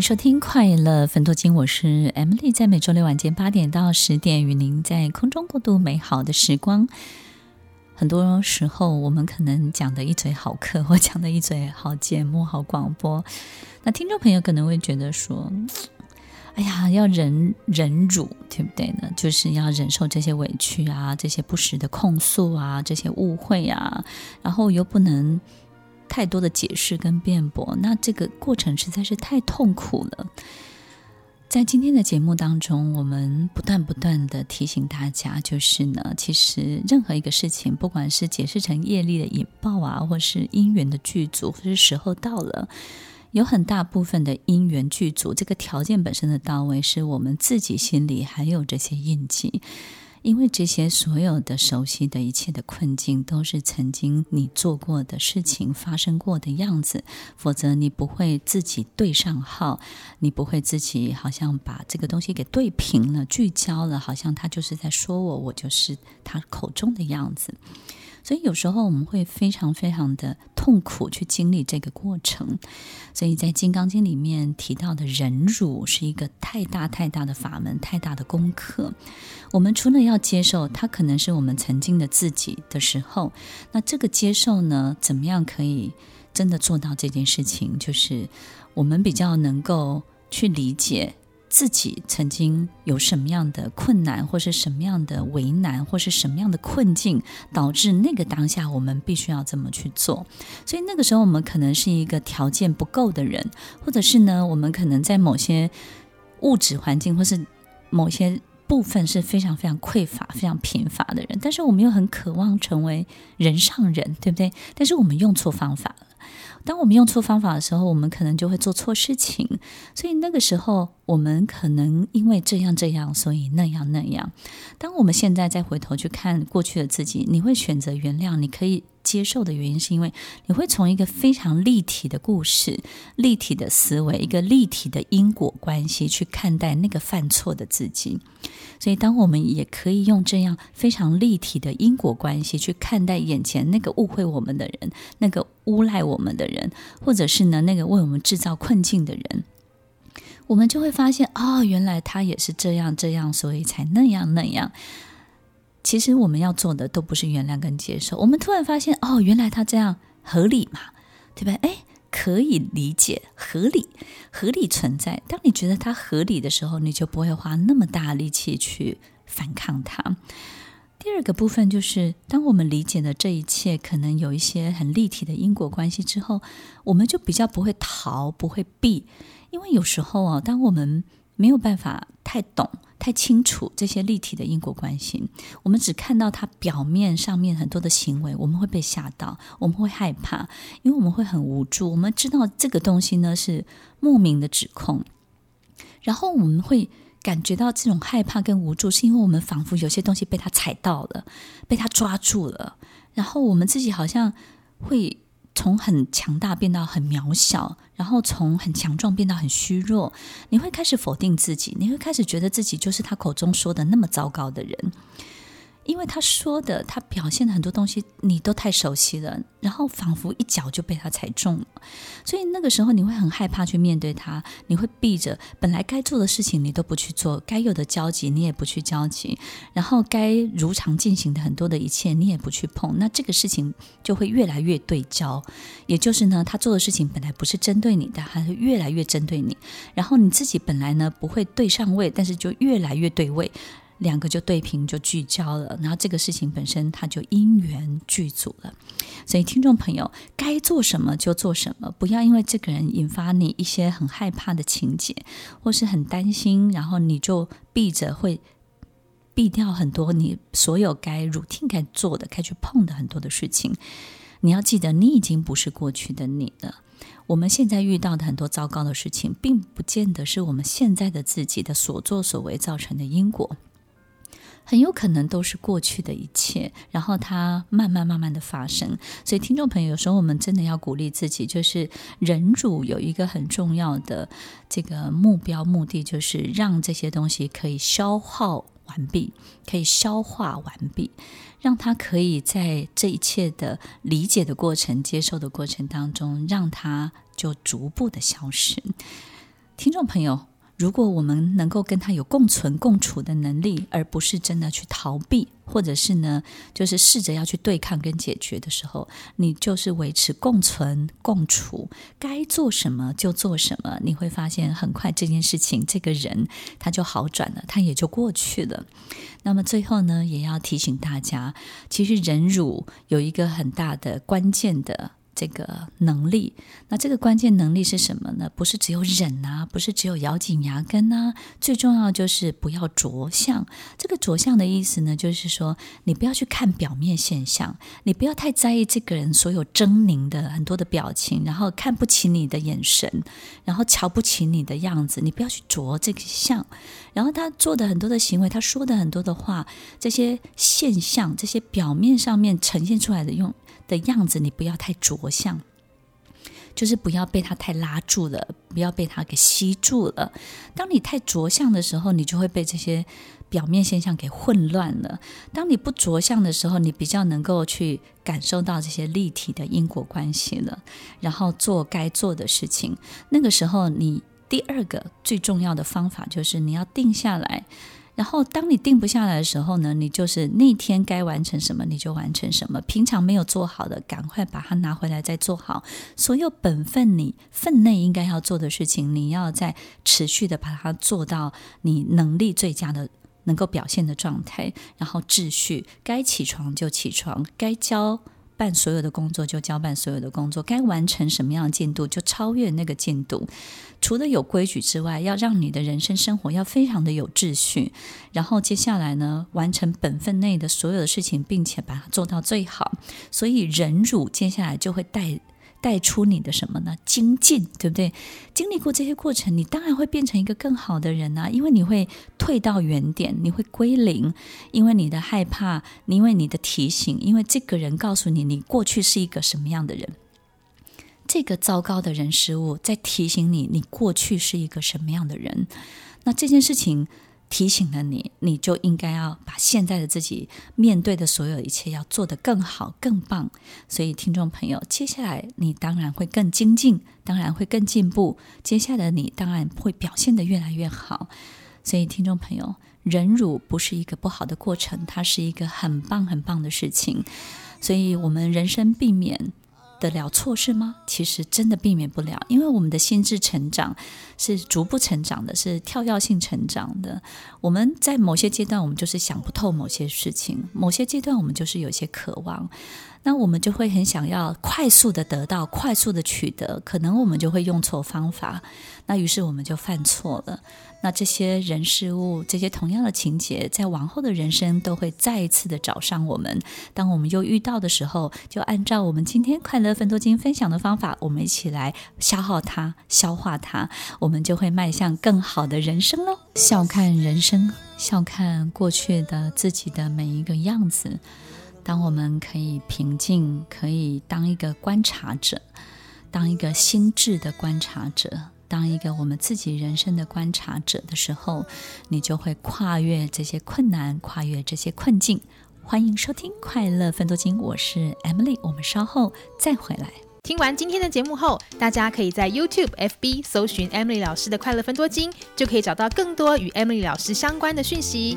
收听《快乐粉多金》，我是 Emily，在每周六晚间八点到十点，与您在空中共度美好的时光。很多时候，我们可能讲的一嘴好课，或讲的一嘴好节目、好广播，那听众朋友可能会觉得说：“哎呀，要忍忍辱，对不对呢？就是要忍受这些委屈啊，这些不实的控诉啊，这些误会啊，然后又不能。”太多的解释跟辩驳，那这个过程实在是太痛苦了。在今天的节目当中，我们不断不断的提醒大家，就是呢，其实任何一个事情，不管是解释成业力的引爆啊，或是因缘的具足，或是时候到了，有很大部分的因缘具足，这个条件本身的到位，是我们自己心里还有这些印记。因为这些所有的熟悉的一切的困境，都是曾经你做过的事情发生过的样子，否则你不会自己对上号，你不会自己好像把这个东西给对平了、聚焦了，好像他就是在说我，我就是他口中的样子。所以有时候我们会非常非常的痛苦去经历这个过程。所以在《金刚经》里面提到的忍辱是一个太大太大的法门，太大的功课。我们除了要接受它可能是我们曾经的自己的时候，那这个接受呢，怎么样可以真的做到这件事情？就是我们比较能够去理解。自己曾经有什么样的困难，或是什么样的为难，或是什么样的困境，导致那个当下我们必须要这么去做。所以那个时候我们可能是一个条件不够的人，或者是呢，我们可能在某些物质环境或是某些部分是非常非常匮乏、非常贫乏的人，但是我们又很渴望成为人上人，对不对？但是我们用错方法了。当我们用错方法的时候，我们可能就会做错事情。所以那个时候，我们可能因为这样这样，所以那样那样。当我们现在再回头去看过去的自己，你会选择原谅，你可以接受的原因，是因为你会从一个非常立体的故事、立体的思维、一个立体的因果关系去看待那个犯错的自己。所以，当我们也可以用这样非常立体的因果关系去看待眼前那个误会我们的人、那个诬赖我们的人，或者是呢那个为我们制造困境的人，我们就会发现，哦，原来他也是这样这样，所以才那样那样。其实我们要做的都不是原谅跟接受，我们突然发现，哦，原来他这样合理嘛，对吧？哎。可以理解，合理，合理存在。当你觉得它合理的时候，你就不会花那么大力气去反抗它。第二个部分就是，当我们理解了这一切可能有一些很立体的因果关系之后，我们就比较不会逃，不会避，因为有时候啊，当我们没有办法太懂。太清楚这些立体的因果关系，我们只看到它表面上面很多的行为，我们会被吓到，我们会害怕，因为我们会很无助。我们知道这个东西呢是莫名的指控，然后我们会感觉到这种害怕跟无助，是因为我们仿佛有些东西被他踩到了，被他抓住了，然后我们自己好像会。从很强大变到很渺小，然后从很强壮变到很虚弱，你会开始否定自己，你会开始觉得自己就是他口中说的那么糟糕的人。因为他说的，他表现的很多东西，你都太熟悉了，然后仿佛一脚就被他踩中了，所以那个时候你会很害怕去面对他，你会避着本来该做的事情你都不去做，该有的交集你也不去交集，然后该如常进行的很多的一切你也不去碰，那这个事情就会越来越对焦，也就是呢，他做的事情本来不是针对你的，他会越来越针对你，然后你自己本来呢不会对上位，但是就越来越对位。两个就对平就聚焦了，然后这个事情本身它就因缘具足了。所以听众朋友，该做什么就做什么，不要因为这个人引发你一些很害怕的情节，或是很担心，然后你就避着会避掉很多你所有该入听该做的、该去碰的很多的事情。你要记得，你已经不是过去的你了。我们现在遇到的很多糟糕的事情，并不见得是我们现在的自己的所作所为造成的因果。很有可能都是过去的一切，然后它慢慢慢慢的发生。所以，听众朋友，有时候我们真的要鼓励自己，就是忍辱有一个很重要的这个目标目的，就是让这些东西可以消耗完毕，可以消化完毕，让它可以在这一切的理解的过程、接受的过程当中，让它就逐步的消失。听众朋友。如果我们能够跟他有共存共处的能力，而不是真的去逃避，或者是呢，就是试着要去对抗跟解决的时候，你就是维持共存共处，该做什么就做什么，你会发现很快这件事情，这个人他就好转了，他也就过去了。那么最后呢，也要提醒大家，其实忍辱有一个很大的关键的。这个能力，那这个关键能力是什么呢？不是只有忍啊，不是只有咬紧牙根啊，最重要就是不要着相。这个着相的意思呢，就是说你不要去看表面现象，你不要太在意这个人所有狰狞的很多的表情，然后看不起你的眼神，然后瞧不起你的样子，你不要去着这个相。然后他做的很多的行为，他说的很多的话，这些现象，这些表面上面呈现出来的用。的样子，你不要太着相，就是不要被他太拉住了，不要被他给吸住了。当你太着相的时候，你就会被这些表面现象给混乱了。当你不着相的时候，你比较能够去感受到这些立体的因果关系了，然后做该做的事情。那个时候，你第二个最重要的方法就是你要定下来。然后，当你定不下来的时候呢，你就是那天该完成什么你就完成什么。平常没有做好的，赶快把它拿回来再做好。所有本分你分内应该要做的事情，你要在持续的把它做到你能力最佳的、能够表现的状态。然后秩序，该起床就起床，该交办所有的工作就交办所有的工作，该完成什么样的进度就超越那个进度。除了有规矩之外，要让你的人生生活要非常的有秩序。然后接下来呢，完成本分内的所有的事情，并且把它做到最好。所以忍辱接下来就会带。带出你的什么呢？精进，对不对？经历过这些过程，你当然会变成一个更好的人啊！因为你会退到原点，你会归零，因为你的害怕，因为你的提醒，因为这个人告诉你，你过去是一个什么样的人，这个糟糕的人事物在提醒你，你过去是一个什么样的人。那这件事情。提醒了你，你就应该要把现在的自己面对的所有一切要做得更好、更棒。所以，听众朋友，接下来你当然会更精进，当然会更进步。接下来你当然会表现得越来越好。所以，听众朋友，忍辱不是一个不好的过程，它是一个很棒、很棒的事情。所以我们人生避免得了错事吗？其实真的避免不了，因为我们的心智成长是逐步成长的，是跳跃性成长的。我们在某些阶段，我们就是想不透某些事情；某些阶段，我们就是有些渴望。那我们就会很想要快速的得到，快速的取得，可能我们就会用错方法，那于是我们就犯错了。那这些人事物，这些同样的情节，在往后的人生都会再一次的找上我们。当我们又遇到的时候，就按照我们今天快乐分多金分享的方法，我们一起来消耗它、消化它，我们就会迈向更好的人生喽。笑看人生，笑看过去的自己的每一个样子。当我们可以平静，可以当一个观察者，当一个心智的观察者，当一个我们自己人生的观察者的时候，你就会跨越这些困难，跨越这些困境。欢迎收听《快乐分多金》，我是 Emily，我们稍后再回来。听完今天的节目后，大家可以在 YouTube、FB 搜寻 Emily 老师的《快乐分多金》，就可以找到更多与 Emily 老师相关的讯息。